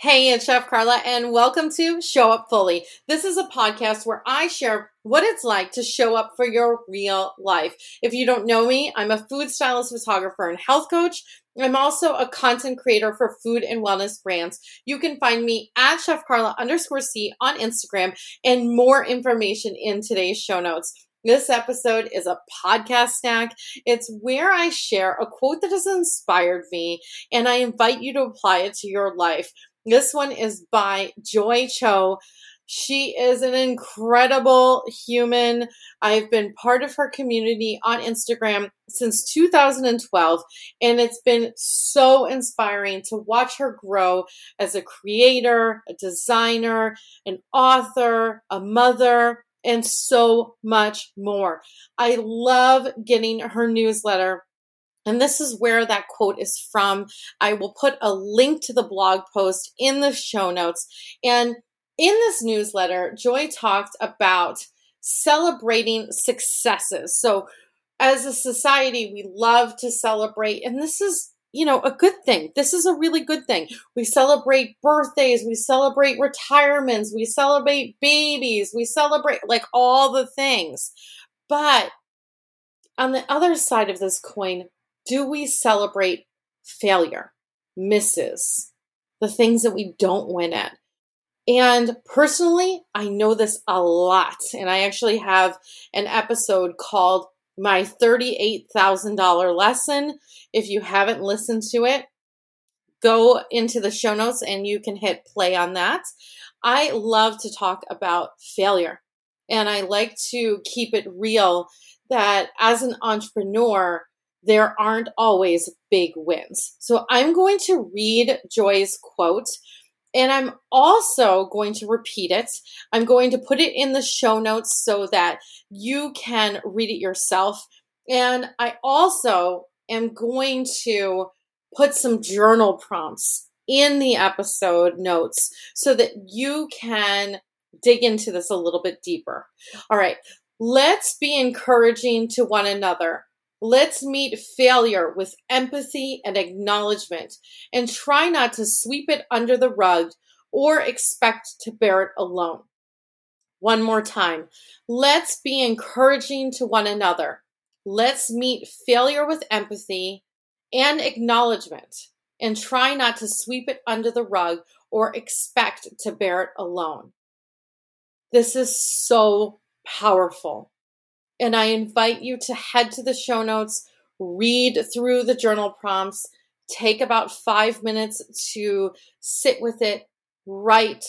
Hey, it's Chef Carla, and welcome to Show Up Fully. This is a podcast where I share what it's like to show up for your real life. If you don't know me, I'm a food stylist, photographer, and health coach. I'm also a content creator for food and wellness brands. You can find me at Chef Carla underscore C on Instagram and more information in today's show notes. This episode is a podcast snack. It's where I share a quote that has inspired me and I invite you to apply it to your life. This one is by Joy Cho. She is an incredible human. I've been part of her community on Instagram since 2012, and it's been so inspiring to watch her grow as a creator, a designer, an author, a mother, and so much more. I love getting her newsletter and this is where that quote is from. I will put a link to the blog post in the show notes. And in this newsletter, Joy talked about celebrating successes. So, as a society, we love to celebrate, and this is you know, a good thing. This is a really good thing. We celebrate birthdays, we celebrate retirements, we celebrate babies, we celebrate like all the things. But on the other side of this coin, do we celebrate failure, misses, the things that we don't win at? And personally, I know this a lot. And I actually have an episode called My $38,000 Lesson. If you haven't listened to it, go into the show notes and you can hit play on that. I love to talk about failure and I like to keep it real that as an entrepreneur, there aren't always big wins. So I'm going to read Joy's quote and I'm also going to repeat it. I'm going to put it in the show notes so that you can read it yourself. And I also am going to put some journal prompts in the episode notes so that you can dig into this a little bit deeper. All right, let's be encouraging to one another. Let's meet failure with empathy and acknowledgement and try not to sweep it under the rug or expect to bear it alone. One more time. Let's be encouraging to one another. Let's meet failure with empathy and acknowledgement and try not to sweep it under the rug or expect to bear it alone. This is so powerful. And I invite you to head to the show notes, read through the journal prompts, take about five minutes to sit with it, write,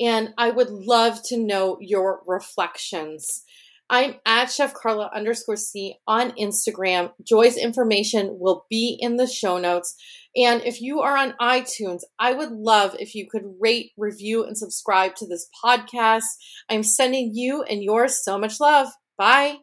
and I would love to know your reflections. I'm at Chef Carla underscore C on Instagram. Joy's information will be in the show notes. And if you are on iTunes, I would love if you could rate, review, and subscribe to this podcast. I'm sending you and yours so much love. Bye.